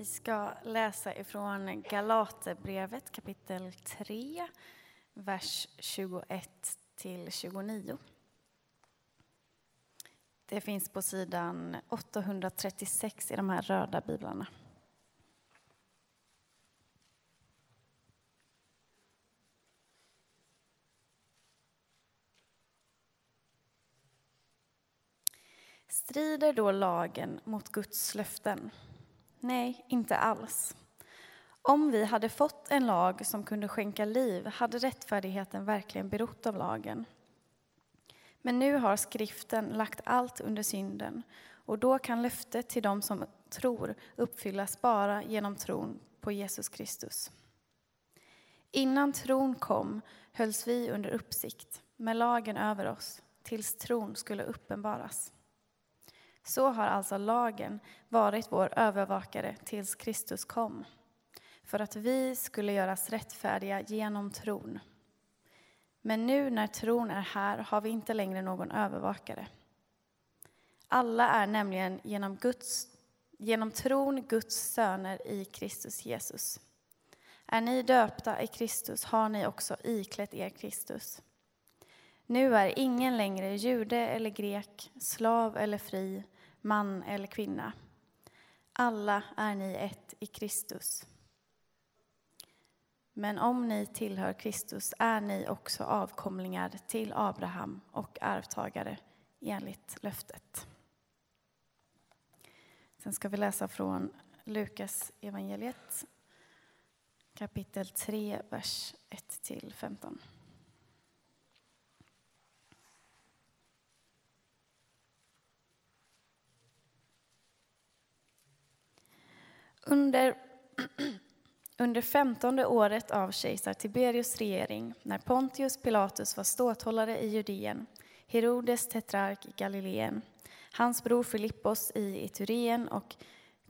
Vi ska läsa ifrån Galaterbrevet kapitel 3, vers 21 till 29. Det finns på sidan 836 i de här röda biblarna. Strider då lagen mot Guds löften? Nej, inte alls. Om vi hade fått en lag som kunde skänka liv hade rättfärdigheten verkligen berott av lagen. Men nu har skriften lagt allt under synden och då kan löftet till dem som tror uppfyllas bara genom tron på Jesus Kristus. Innan tron kom hölls vi under uppsikt med lagen över oss tills tron skulle uppenbaras. Så har alltså lagen varit vår övervakare tills Kristus kom, för att vi skulle göras rättfärdiga genom tron. Men nu när tron är här har vi inte längre någon övervakare. Alla är nämligen genom, Guds, genom tron Guds söner i Kristus Jesus. Är ni döpta i Kristus har ni också iklätt er Kristus. Nu är ingen längre jude eller grek, slav eller fri, man eller kvinna. Alla är ni ett i Kristus. Men om ni tillhör Kristus är ni också avkomlingar till Abraham och arvtagare enligt löftet. Sen ska vi läsa från Lukas evangeliet kapitel 3, vers 1-15. Under, under femtonde året av kejsar Tiberius regering, när Pontius Pilatus var ståthållare i Judeen, Herodes tetrark i Galileen, hans bror Filippos i Iturien och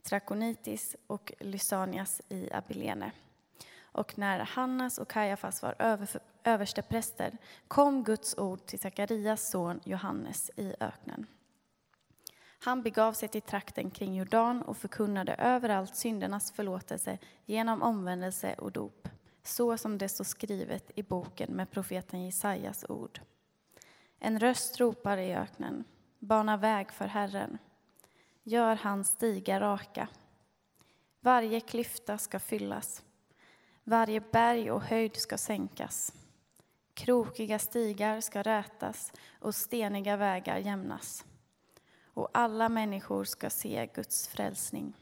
Trakonitis och Lysanias i Abilene. Och när Hannas och Kajafas var överstepräster kom Guds ord till Sakarias son Johannes i öknen. Han begav sig till trakten kring Jordan och förkunnade överallt syndernas förlåtelse genom omvändelse och dop, så som det står skrivet i boken med profeten Jesajas ord. En röst ropar i öknen, bana väg för Herren. Gör hans stigar raka. Varje klyfta ska fyllas, varje berg och höjd ska sänkas. Krokiga stigar ska rätas och steniga vägar jämnas och alla människor ska se Guds frälsning.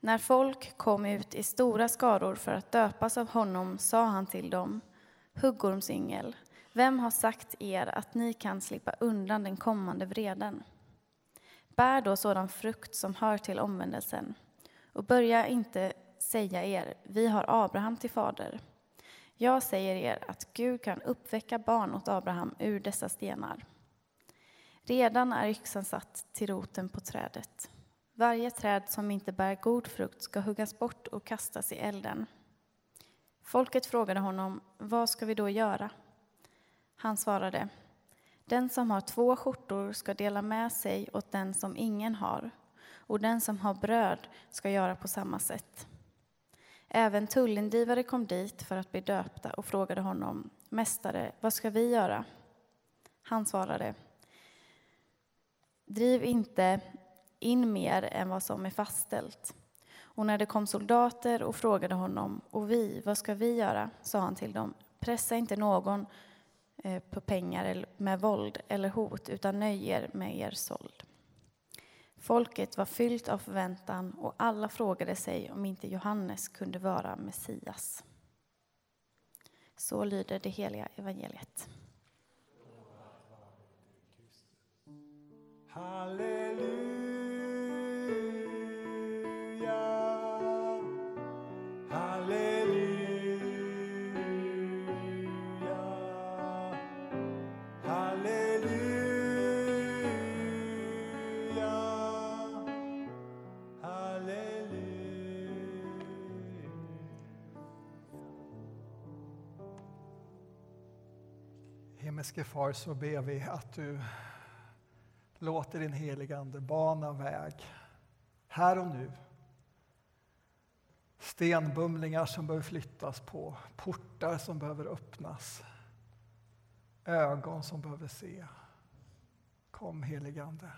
När folk kom ut i stora skaror för att döpas av honom sa han till dem, huggormsyngel, vem har sagt er att ni kan slippa undan den kommande vreden? Bär då sådan frukt som hör till omvändelsen och börja inte säga er, vi har Abraham till fader. Jag säger er att Gud kan uppväcka barn åt Abraham ur dessa stenar. Redan är yxan satt till roten på trädet. Varje träd som inte bär god frukt ska huggas bort och kastas i elden. Folket frågade honom, vad ska vi då göra? Han svarade, den som har två skjortor ska dela med sig åt den som ingen har, och den som har bröd ska göra på samma sätt. Även tullindrivare kom dit för att bli döpta och frågade honom, Mästare, vad ska vi göra? Han svarade, Driv inte in mer än vad som är fastställt. Och när det kom soldater och frågade honom, och vi, vad ska vi göra? sa han till dem, pressa inte någon eh, på pengar med våld eller hot, utan nöj er med er såld. Folket var fyllt av förväntan och alla frågade sig om inte Johannes kunde vara Messias. Så lyder det heliga evangeliet. Halleluja, halleluja, halleluja, halleluja. Himmelske Far, så ber vi att du låter din helige Ande bana väg här och nu Stenbumlingar som behöver flyttas på, portar som behöver öppnas, ögon som behöver se. Kom heligande.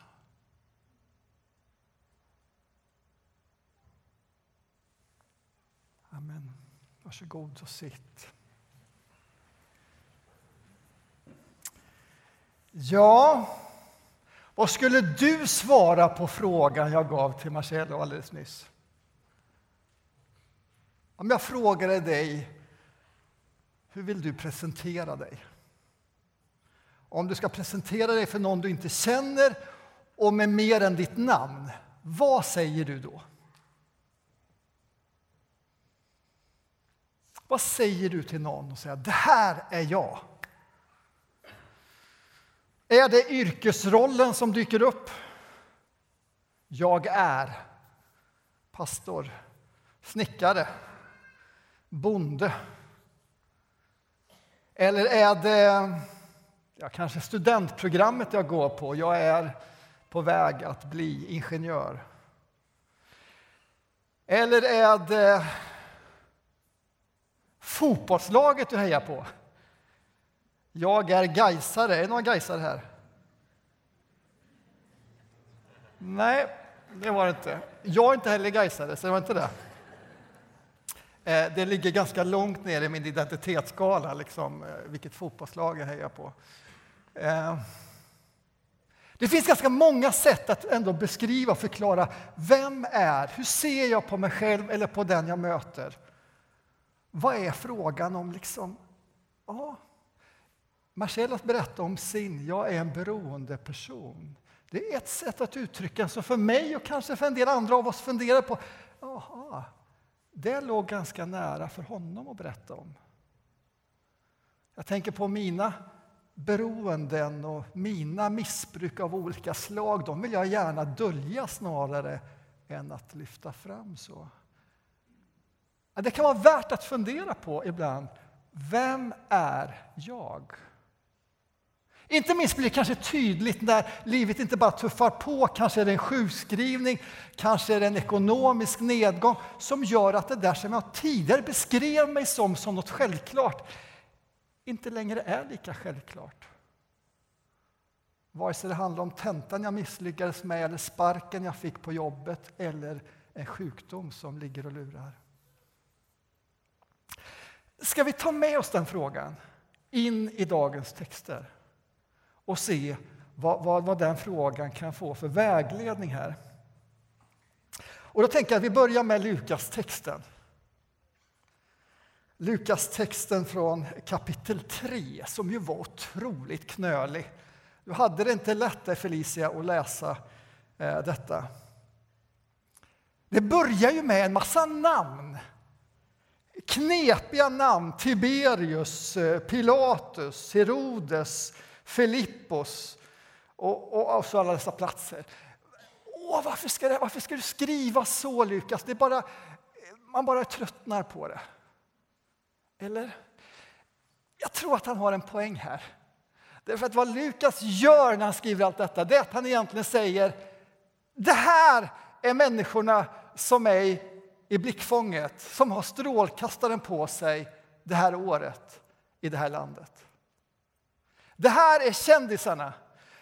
Amen. Varsågod och sitt. Ja, vad skulle du svara på frågan jag gav till Marcello alldeles nyss? Om jag frågade dig, hur vill du presentera dig? Om du ska presentera dig för någon du inte känner och med mer än ditt namn, vad säger du då? Vad säger du till någon och säger det här är jag? Är det yrkesrollen som dyker upp? Jag är pastor, snickare, bonde. Eller är det ja, kanske studentprogrammet jag går på? Jag är på väg att bli ingenjör. Eller är det fotbollslaget du hejar på? Jag är Gaisare. Är det några Gaisare här? Nej, det var det inte. Jag är inte heller Gaisare, så det var inte det. Eh, det ligger ganska långt ner i min identitetsskala, liksom, eh, vilket fotbollslag jag hejar på. Eh, det finns ganska många sätt att ändå beskriva och förklara vem är, hur ser jag på mig själv eller på den jag möter? Vad är frågan om liksom, ja, Marcellas berättade om sin, jag är en beroende person. Det är ett sätt att uttrycka så för mig och kanske för en del andra av oss funderar på, jaha, det låg ganska nära för honom att berätta om. Jag tänker på mina beroenden och mina missbruk av olika slag. De vill jag gärna dölja snarare än att lyfta fram så. Det kan vara värt att fundera på ibland. Vem är jag? Inte minst blir det kanske tydligt när livet inte bara tuffar på, kanske är det en sjukskrivning, kanske är det en ekonomisk nedgång som gör att det där som jag tidigare beskrev mig som, som något självklart inte längre är lika självklart. Vare sig det handlar om tentan jag misslyckades med eller sparken jag fick på jobbet eller en sjukdom som ligger och lurar. Ska vi ta med oss den frågan in i dagens texter? Och se vad, vad, vad den frågan kan få för vägledning här. Och då tänker jag att vi börjar med Lukas-texten. Lukas-texten från kapitel 3, som ju var otroligt knölig. Du hade det inte lätt Felicia, att läsa eh, detta. Det börjar ju med en massa namn. Knepiga namn. Tiberius, eh, Pilatus, Herodes, Filippos och, och, och så alla dessa platser. Åh, varför, ska det, varför ska du skriva så, Lukas? Det är bara, man bara tröttnar på det. Eller? Jag tror att han har en poäng här. Därför att vad Lukas gör när han skriver allt detta, det är att han egentligen säger det här är människorna som är i, i blickfånget, som har strålkastaren på sig det här året i det här landet. Det här är kändisarna.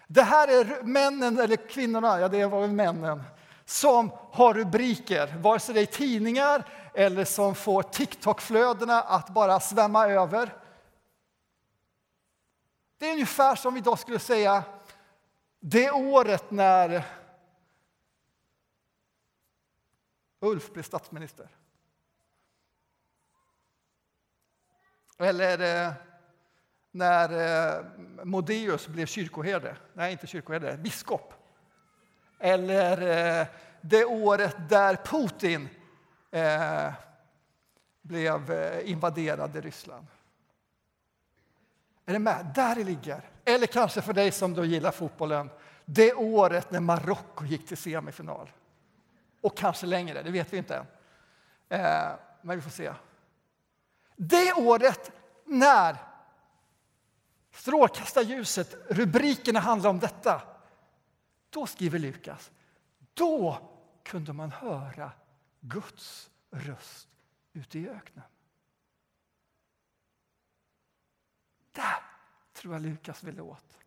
Det här är männen, eller kvinnorna, ja det var väl männen, som har rubriker, vare sig det är tidningar eller som får TikTok-flödena att bara svämma över. Det är ungefär som vi idag skulle säga det året när Ulf blev statsminister. Eller eh, när eh, Modéus blev kyrkoherde, nej inte kyrkoherde, biskop. Eller eh, det året där Putin eh, blev invaderad i Ryssland. Är det med? Där det ligger. Eller kanske för dig som då gillar fotbollen, det året när Marocko gick till semifinal. Och kanske längre, det vet vi inte än. Men vi får se. Det året när Strålkastarljuset, rubrikerna handlar om detta. Då skriver Lukas, då kunde man höra Guds röst ute i öknen. Där tror jag Lukas ville åt.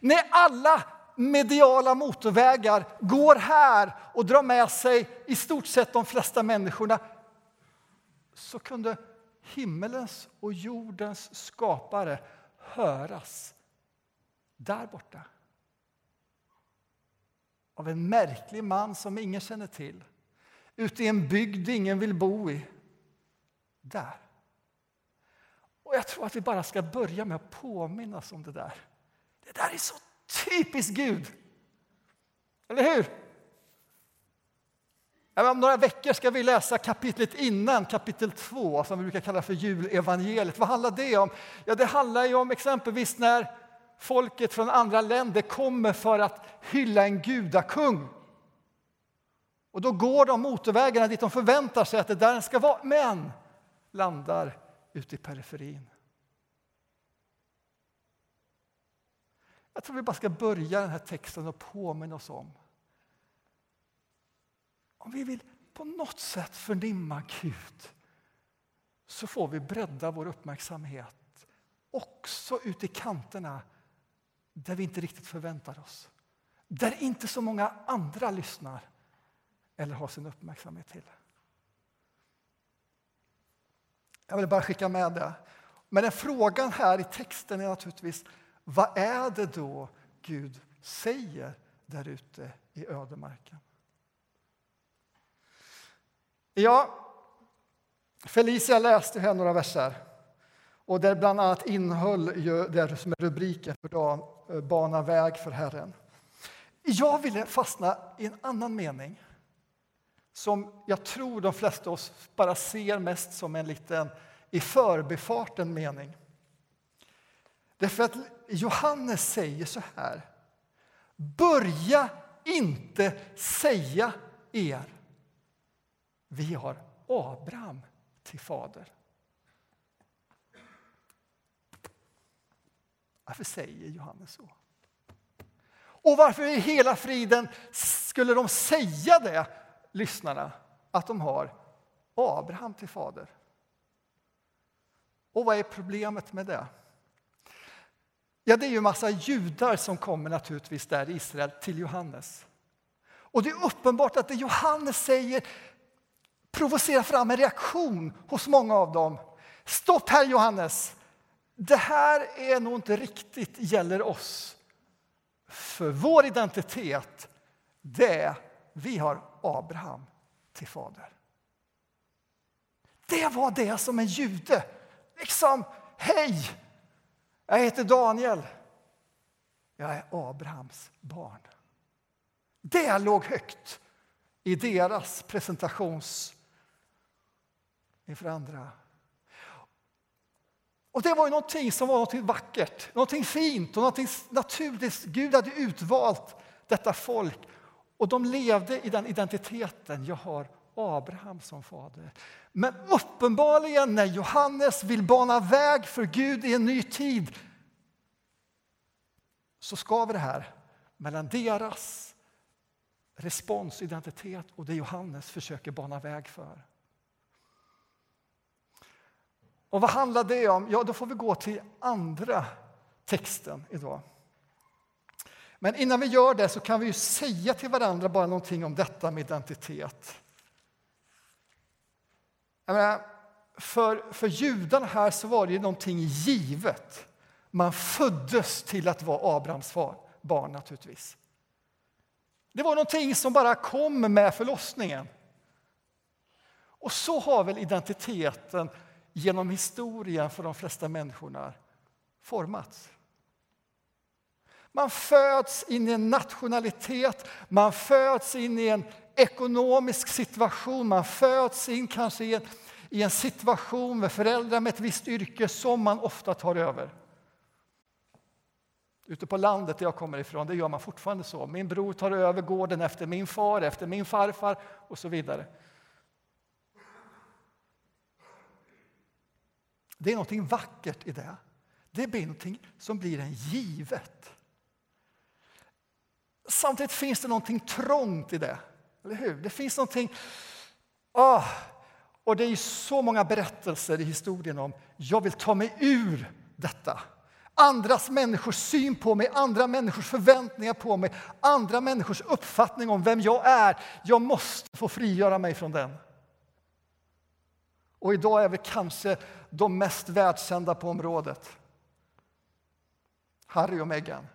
När alla mediala motorvägar går här och drar med sig i stort sett de flesta människorna så kunde himmelens och jordens skapare höras där borta. Av en märklig man som ingen känner till. Ute i en bygd ingen vill bo i. Där. Och jag tror att vi bara ska börja med att påminnas om det där. Det där är så typiskt Gud. Eller hur? Om några veckor ska vi läsa kapitlet innan, kapitel 2, som vi brukar kalla för julevangeliet. Vad handlar det om? Ja, det handlar ju om exempelvis när folket från andra länder kommer för att hylla en gudakung. Och då går de motorvägarna dit de förväntar sig att det där ska vara, men landar ute i periferin. Jag tror vi bara ska börja den här texten och påminna oss om om vi vill på något sätt förnimma Gud så får vi bredda vår uppmärksamhet också ut i kanterna där vi inte riktigt förväntar oss. Där inte så många andra lyssnar eller har sin uppmärksamhet till. Jag vill bara skicka med det. Men den frågan här i texten är naturligtvis vad är det då Gud säger där ute i ödemarken? Ja, Felicia läste här några verser och där bland annat innehöll det som är rubriken för dagen, eh, Bana väg för Herren. Jag ville fastna i en annan mening som jag tror de flesta av oss bara ser mest som en liten i förbifarten mening. Därför att Johannes säger så här. Börja inte säga er vi har Abraham till fader. Varför säger Johannes så? Och varför i hela friden skulle de säga det, lyssnarna, att de har Abraham till fader? Och vad är problemet med det? Ja, det är ju en massa judar som kommer naturligtvis där i Israel till Johannes. Och det är uppenbart att det Johannes säger provocerar fram en reaktion hos många av dem. Stopp här Johannes! Det här är nog inte riktigt gäller oss. För vår identitet, det är vi har Abraham till fader. Det var det som en jude, liksom, hej, jag heter Daniel. Jag är Abrahams barn. Det låg högt i deras presentations inför andra. Och det var ju någonting som var någonting vackert, någonting fint och någonting naturligt. Gud hade utvalt detta folk och de levde i den identiteten. Jag har Abraham som fader. Men uppenbarligen när Johannes vill bana väg för Gud i en ny tid så skaver det här mellan deras responsidentitet och det Johannes försöker bana väg för. Och vad handlar det om? Ja, då får vi gå till andra texten idag. Men innan vi gör det så kan vi ju säga till varandra bara någonting om detta med identitet. Menar, för, för judarna här så var det ju någonting givet. Man föddes till att vara Abrahams far, barn naturligtvis. Det var någonting som bara kom med förlossningen. Och så har väl identiteten genom historien för de flesta människorna formats. Man föds in i en nationalitet, man föds in i en ekonomisk situation, man föds in kanske i en, i en situation med föräldrar med ett visst yrke som man ofta tar över. Ute på landet där jag kommer ifrån det gör man fortfarande så. Min bror tar över gården efter min far, efter min farfar och så vidare. Det är något vackert i det. Det blir något som blir en givet. Samtidigt finns det något trångt i det. Eller hur? Det finns någonting... Oh, Och det är så många berättelser i historien om jag vill ta mig ur detta. Andras människors syn på mig, andra människors förväntningar på mig, andra människors uppfattning om vem jag är. Jag måste få frigöra mig från den. Och idag är vi kanske de mest världskända på området. Harry och Meghan.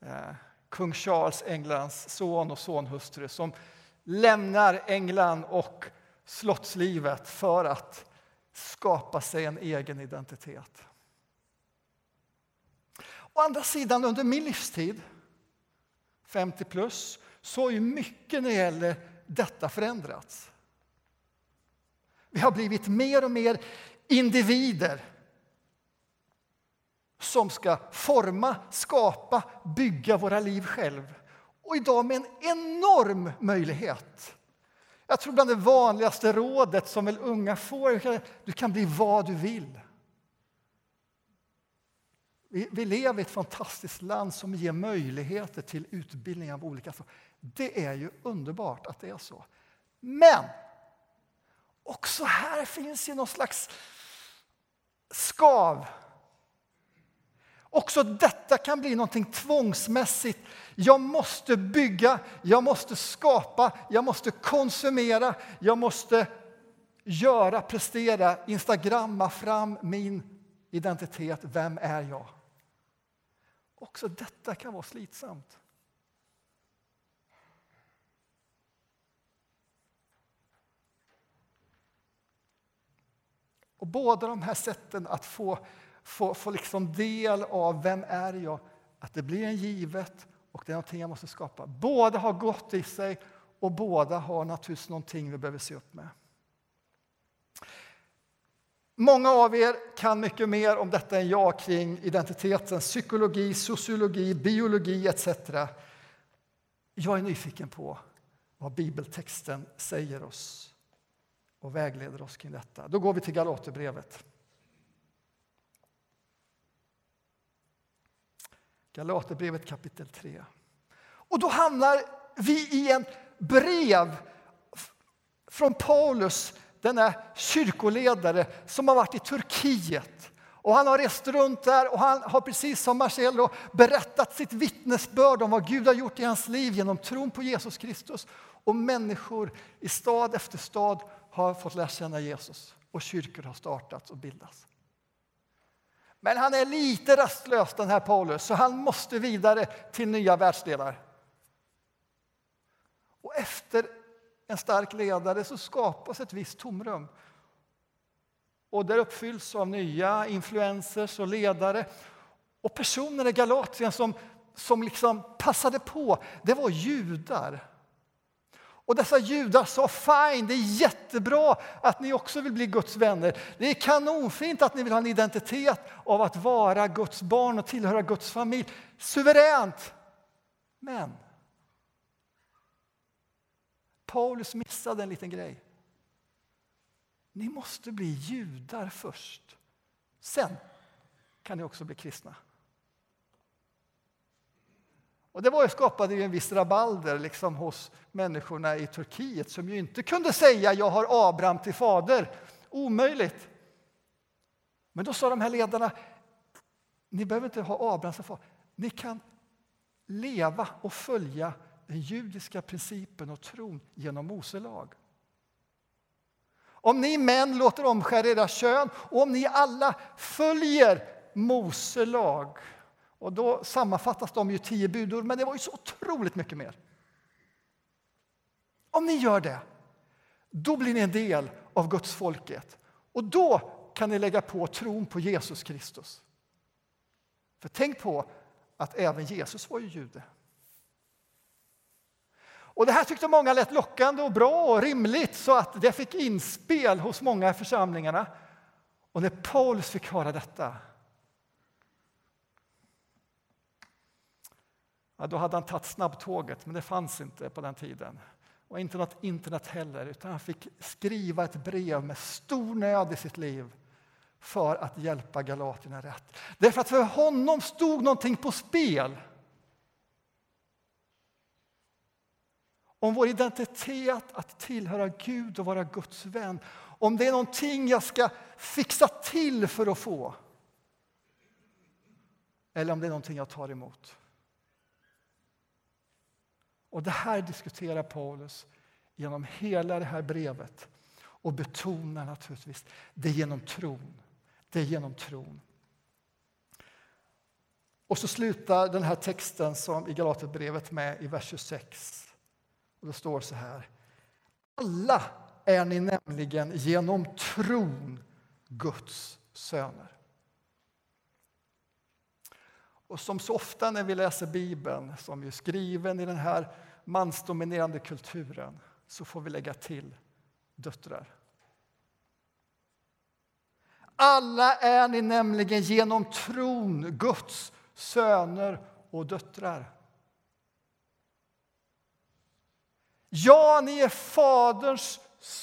Eh, Kung Charles, Englands son och sonhustru som lämnar England och slottslivet för att skapa sig en egen identitet. Å andra sidan, under min livstid, 50 plus, så har ju mycket när det gäller detta förändrats. Vi har blivit mer och mer individer som ska forma, skapa, bygga våra liv själv. Och idag med en enorm möjlighet. Jag tror bland det vanligaste rådet som väl unga får, du kan bli vad du vill. Vi, vi lever i ett fantastiskt land som ger möjligheter till utbildning av olika slag. Det är ju underbart att det är så. Men också här finns ju någon slags skav. Också detta kan bli någonting tvångsmässigt. Jag måste bygga, jag måste skapa, jag måste konsumera, jag måste göra, prestera, instagramma fram min identitet. Vem är jag? Också detta kan vara slitsamt. Och båda de här sätten att få, få, få liksom del av vem är jag, att det blir en givet och det är någonting jag måste skapa. Båda har gott i sig och båda har naturligtvis någonting vi behöver se upp med. Många av er kan mycket mer om detta än jag kring identiteten, psykologi, sociologi, biologi etc. Jag är nyfiken på vad bibeltexten säger oss och vägleder oss kring detta. Då går vi till Galaterbrevet. Galaterbrevet kapitel 3. Och då hamnar vi i en brev från Paulus denna kyrkoledare som har varit i Turkiet. Och han har rest runt där och han har precis som Marcello berättat sitt vittnesbörd om vad Gud har gjort i hans liv genom tron på Jesus Kristus. Och människor i stad efter stad har fått lära känna Jesus och kyrkor har startats och bildats. Men han är lite rastlös den här Paulus så han måste vidare till nya världsdelar. Och efter en stark ledare så skapas ett visst tomrum. Och det uppfylls av nya influencers och ledare. Och personer i Galatien som, som liksom passade på, det var judar. Och dessa judar sa fine, det är jättebra att ni också vill bli Guds vänner. Det är kanonfint att ni vill ha en identitet av att vara Guds barn och tillhöra Guds familj. Suveränt! Men Paulus missade en liten grej. Ni måste bli judar först. Sen kan ni också bli kristna. Och det var ju skapade ju en viss rabalder liksom hos människorna i Turkiet som ju inte kunde säga jag har Abraham till fader. Omöjligt. Men då sa de här ledarna, ni behöver inte ha Abraham som fader. Ni kan leva och följa den judiska principen och tron genom Mose lag. Om ni män låter omskära era kön och om ni alla följer Mose lag och då sammanfattas de ju tio budord, men det var ju så otroligt mycket mer. Om ni gör det, då blir ni en del av Guds folket. Och då kan ni lägga på tron på Jesus Kristus. För tänk på att även Jesus var ju jude. Och Det här tyckte många lät lockande och bra och rimligt så att det fick inspel hos många i församlingarna. Och när Paulus fick höra detta ja, då hade han tagit snabbtåget, men det fanns inte på den tiden. Och inte något internet heller, utan han fick skriva ett brev med stor nöd i sitt liv för att hjälpa Galaterna rätt. Därför att för honom stod någonting på spel. om vår identitet att tillhöra Gud och vara Guds vän. Om det är någonting jag ska fixa till för att få. Eller om det är någonting jag tar emot. Och det här diskuterar Paulus genom hela det här brevet och betonar naturligtvis det är genom tron. Det är genom tron. Och så slutar den här texten som i Galaterbrevet med i vers 26. Och det står så här. Alla är ni nämligen genom tron Guds söner. Och som så ofta när vi läser Bibeln, som är skriven i den här mansdominerande kulturen, så får vi lägga till döttrar. Alla är ni nämligen genom tron Guds söner och döttrar. Ja, ni är Faderns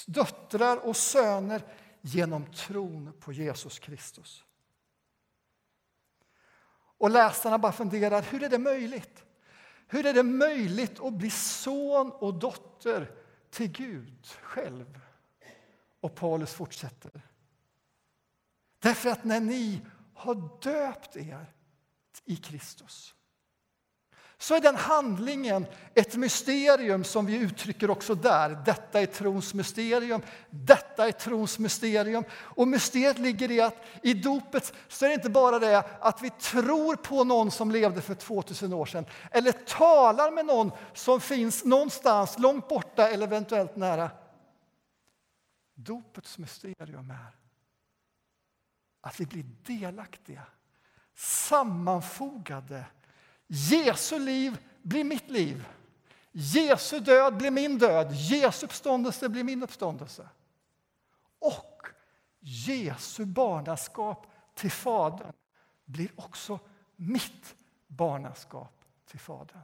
döttrar och söner genom tron på Jesus Kristus. Och läsarna bara funderar, hur är det möjligt? Hur är det möjligt att bli son och dotter till Gud själv? Och Paulus fortsätter. Därför att när ni har döpt er i Kristus så är den handlingen ett mysterium som vi uttrycker också där. Detta är trons mysterium. Detta är trons mysterium. Och mysteriet ligger i att i dopet så är det inte bara det att vi tror på någon som levde för 2000 år sedan eller talar med någon som finns någonstans långt borta eller eventuellt nära. Dopets mysterium är att vi blir delaktiga, sammanfogade Jesu liv blir mitt liv. Jesu död blir min död. Jesu uppståndelse blir min uppståndelse. Och Jesu barnaskap till Fadern blir också mitt barnaskap till Fadern.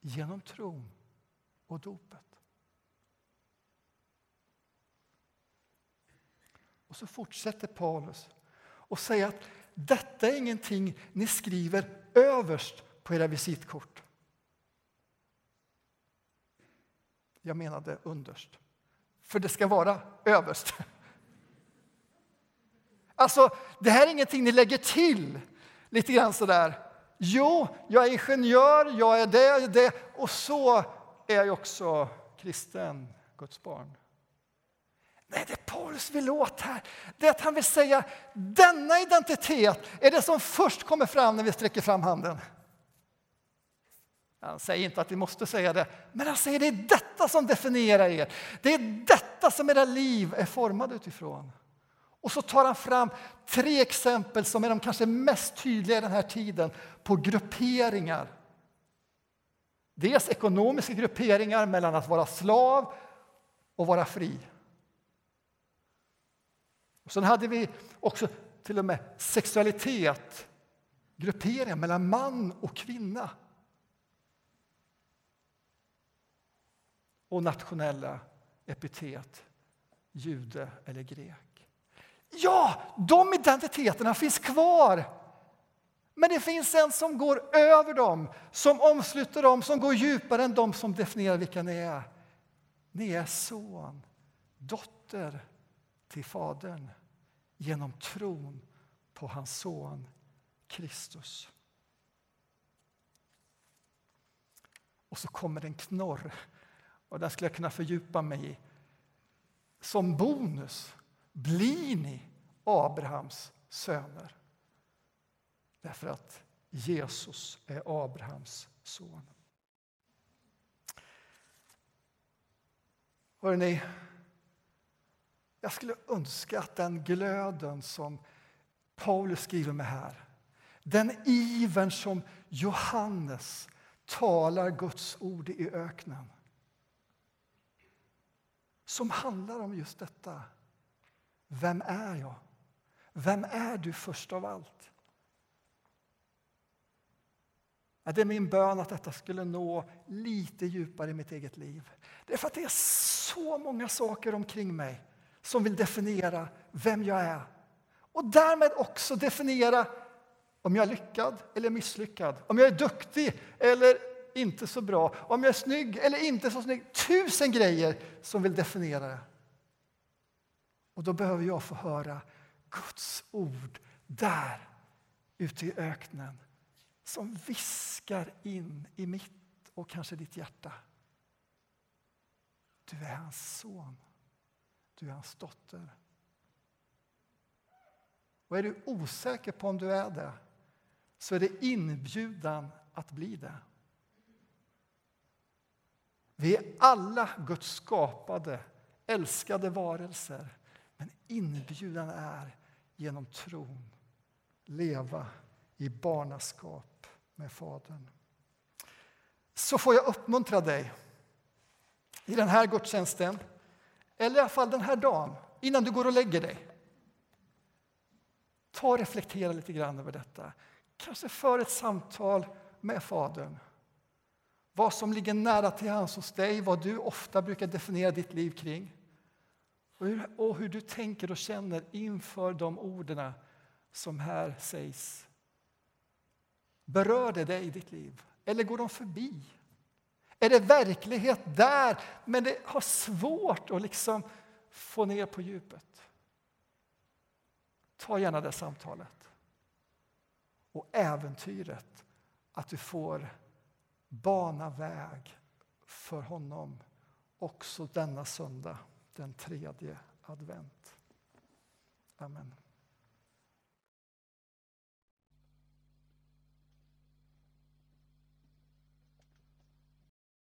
Genom tron och dopet. Och så fortsätter Paulus och säger att detta är ingenting ni skriver överst på era visitkort. Jag menade underst. För det ska vara överst. Alltså, det här är ingenting ni lägger till lite grann sådär. Jo, jag är ingenjör, jag är det, jag är det och så är jag också kristen, Guds barn. Nej, det Paulus vill åt här det är att han vill säga denna identitet är det som först kommer fram när vi sträcker fram handen. Han säger inte att vi måste säga det, men han säger det är detta som definierar er. Det är detta som era liv är formade utifrån. Och så tar han fram tre exempel som är de kanske mest tydliga i den här tiden på grupperingar. Dels ekonomiska grupperingar mellan att vara slav och vara fri. Och sen hade vi också till och med sexualitet, grupperingar mellan man och kvinna. Och nationella epitet, jude eller grek. Ja, de identiteterna finns kvar. Men det finns en som går över dem, som omsluter dem, som går djupare än de som definierar vilka ni är. Ni är son, dotter till Fadern genom tron på hans son Kristus. Och så kommer en knorr, och den skulle jag kunna fördjupa mig i. Som bonus blir ni Abrahams söner. Därför att Jesus är Abrahams son. Hörrni, jag skulle önska att den glöden som Paulus skriver med här, den ivern som Johannes talar Guds ord i öknen som handlar om just detta. Vem är jag? Vem är du först av allt? Det är min bön att detta skulle nå lite djupare i mitt eget liv. Det är för att det är så många saker omkring mig som vill definiera vem jag är. Och därmed också definiera om jag är lyckad eller misslyckad, om jag är duktig eller inte så bra, om jag är snygg eller inte så snygg. Tusen grejer som vill definiera det. Och då behöver jag få höra Guds ord där ute i öknen som viskar in i mitt och kanske ditt hjärta. Du är hans son. Du är hans dotter. Och är du osäker på om du är det så är det inbjudan att bli det. Vi är alla Guds skapade, älskade varelser. Men inbjudan är genom tron leva i barnaskap med Fadern. Så får jag uppmuntra dig i den här gudstjänsten, eller i alla fall den här dagen, innan du går och lägger dig. Ta och reflektera lite grann över detta. Kanske för ett samtal med Fadern. Vad som ligger nära till hands hos dig, vad du ofta brukar definiera ditt liv kring. Och hur, och hur du tänker och känner inför de orden som här sägs. Berör det dig i ditt liv? Eller går de förbi? Är det verklighet där, men det har svårt att liksom få ner på djupet? Ta gärna det samtalet. Och äventyret att du får bana väg för honom också denna söndag, den tredje advent. Amen.